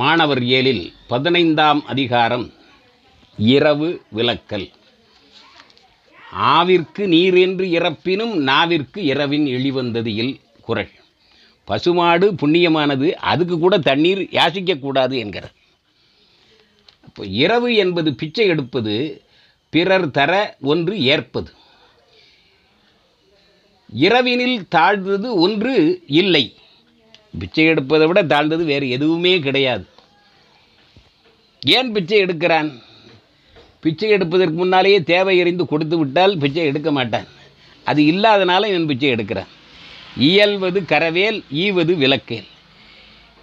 மாணவர் ஏழில் பதினைந்தாம் அதிகாரம் இரவு விலக்கல் ஆவிற்கு நீர் என்று இறப்பினும் நாவிற்கு இரவின் இழிவந்தது இல் குரல். பசுமாடு புண்ணியமானது அதுக்கு கூட தண்ணீர் யாசிக்கக்கூடாது என்கிறார். அப்போ இரவு என்பது பிச்சை எடுப்பது பிறர் தர ஒன்று ஏற்பது. இரவினில் தாழ்ந்தது ஒன்று இல்லை. பிச்சை எடுப்பதை விட தாழ்ந்தது வேறு எதுவுமே கிடையாது. ஏன் பிச்சை எடுக்கிறான்? பிச்சை எடுப்பதற்கு முன்னாலேயே தேவை எறிந்து கொடுத்து விட்டால் பிச்சை எடுக்க மாட்டான். அது இல்லாதனால இவன் பிச்சை எடுக்கிறான். இயல்வது கரவேல் ஈவது விளக்கேல்.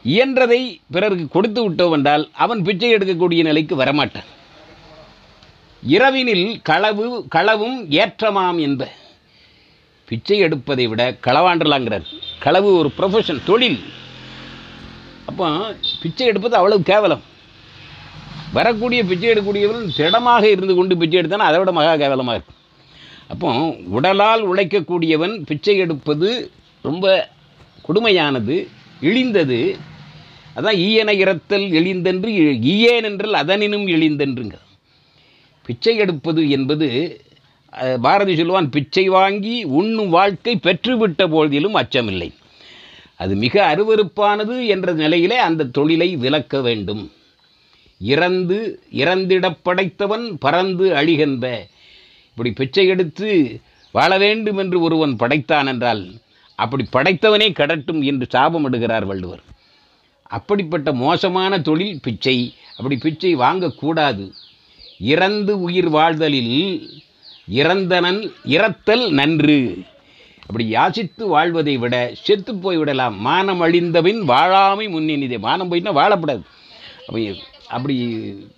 இயன்றதை பிறருக்கு கொடுத்து விட்டோம் என்றால் அவன் பிச்சை எடுக்கக்கூடிய நிலைக்கு வரமாட்டான். இரவினில் களவு களவும் ஏற்றமாம் என்ப பிச்சை எடுப்பதை விட களவாண்டலாங்கிறார். களவு ஒரு ப்ரொஃபஷன் தொழில். அப்போ பிச்சை எடுப்பது அவ்வளவு கேவலம். வரக்கூடிய பிச்சை எடுக்கக்கூடியவர்கள் திடமாக இருந்து கொண்டு பிச்சை எடுத்தானா அதை விட மகா கேவலமாக இருக்கும். அப்போ உடலால் உழைக்கக்கூடியவன் பிச்சை எடுப்பது ரொம்ப கொடுமையானது இழிந்தது. அதான் ஈயன இறத்தல் எழிந்தென்று ஈயேன் என்றால் அதனினும் எழிந்தென்றுங்க. பிச்சை எடுப்பது என்பது பாரதி சொல்லுவான் பிச்சை வாங்கி உண்ணும் வாழ்க்கை பெற்றுவிட்ட போதிலும் அச்சமில்லை. அது மிக அருவருப்பானது என்ற நிலையிலே அந்த தொழிலை விலக்க வேண்டும். இறந்து இறந்திடப் படைத்தவன் பறந்து அழிகின்ற இப்படி பிச்சை எடுத்து வாழ வேண்டும் என்று ஒருவன் படைத்தான் என்றால் அப்படி படைத்தவனே கடட்டும் என்று சாபம் இடுகிறார் வள்ளுவர். அப்படிப்பட்ட மோசமான தொழில் பிச்சை அப்படி பிச்சை வாங்கக்கூடாது. இறந்து உயிர் வாழ்தலில் இறந்தனன் இறத்தல் நன்று. அப்படி யாசித்து வாழ்வதை விட செத்து போய்விடலாம் மானம் அழிந்தபின் வாழாமை முன்னினிதே மானம் போயின்னா வாழப்படாது. அப்படி அப்படி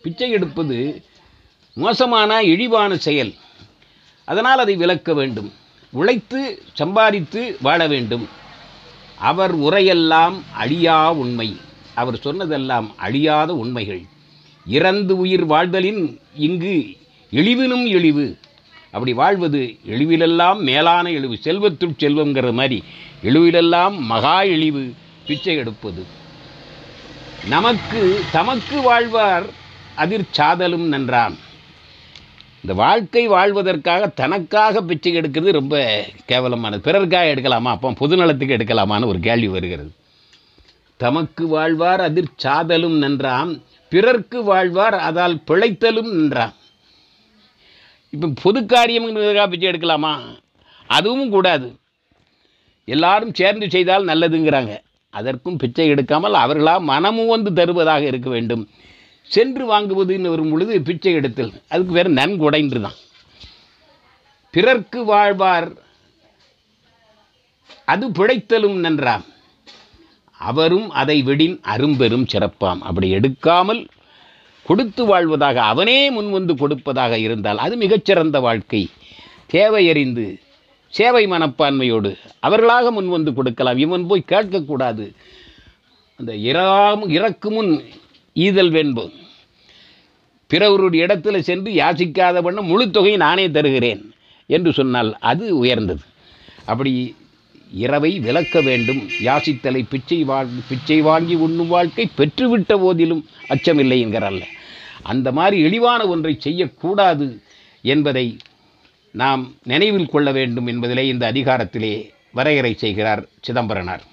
பிச்சை எடுப்பது மோசமான இழிவான செயல். அதனால் அதை விலக்க வேண்டும். உழைத்து சம்பாதித்து வாழ வேண்டும். அவர் உரையெல்லாம் அழியா உண்மை. அவர் சொன்னதெல்லாம் அழியாத உண்மைகள். இறந்து உயிர் வாழ்தலின் இங்கு இழிவினும் இழிவு. அப்படி வாழ்வது எழுவிலெல்லாம் மேலான இழிவு செல்வத்துள் செல்வங்கிற மாதிரி எழுவிலெல்லாம் மகா இழிவு பிச்சை எடுப்பது. நமக்கு தமக்கு வாழ்வார் அதிர் சாதலும் நன்றான். இந்த வாழ்க்கை வாழ்வதற்காக தனக்காக பிச்சை எடுக்கிறது ரொம்ப கேவலமானது. பிறருக்காக எடுக்கலாமா? அப்போ பொதுநலத்துக்கு எடுக்கலாமான்னு ஒரு கேள்வி வருகிறது. தமக்கு வாழ்வார் அதிர் சாதலும் நன்றாம் பிறர்க்கு வாழ்வார் அதால் பிழைத்தலும் நன்றாம் இப்போ பொது காரியம்ங்கிறதுக்காக பிச்சை எடுக்கலாமா? அதுவும் கூடாது. எல்லாரும் சேர்ந்து செய்தால் நல்லதுங்கிறாங்க. அதற்கும் பிச்சை எடுக்காமல் அவர்களாக மனமும் வந்து தருவதாக இருக்க வேண்டும். சென்று வாங்குவதுன்னு வரும் பொழுது பிச்சை எடுத்தல். அதுக்கு வேறு நன்கொடைன்று தான் பிறர்க்கு வாழ்வார். அது பிழைத்தலும் நன்றாம். அவரும் அதை விடின் அரும்பெரும் சிறப்பாம். அப்படி எடுக்காமல் கொடுத்து வாழ்வதாக அவனே முன்வந்து கொடுப்பதாக இருந்தால் அது மிகச்சிறந்த வாழ்க்கை. தேவையறிந்து சேவை மனப்பான்மையோடு அவர்களாக முன்வந்து கொடுக்கலாம். இவன் போய் கேட்கக்கூடாது. அந்த இறாம் இறக்கு முன் ஈதல் வேண்போம் பிறவருடைய இடத்துல சென்று யாசிக்காத பண்ண முழு தொகையை நானே தருகிறேன் என்று சொன்னால் அது உயர்ந்தது. அப்படி இரவை விலக்க வேண்டும். யாசித்தலை பிச்சை வாழ் பிச்சை வாங்கி உண்ணும் வாழ்க்கை பெற்றுவிட்ட போதிலும் அச்சமில்லை என்கிறல்ல அந்த மாதிரி இழிவான ஒன்றை செய்யக்கூடாது என்பதை நாம் நினைவில் கொள்ள வேண்டும் என்பதிலே இந்த அதிகாரத்திலே வரையறை செய்கிறார் சிதம்பரனார்.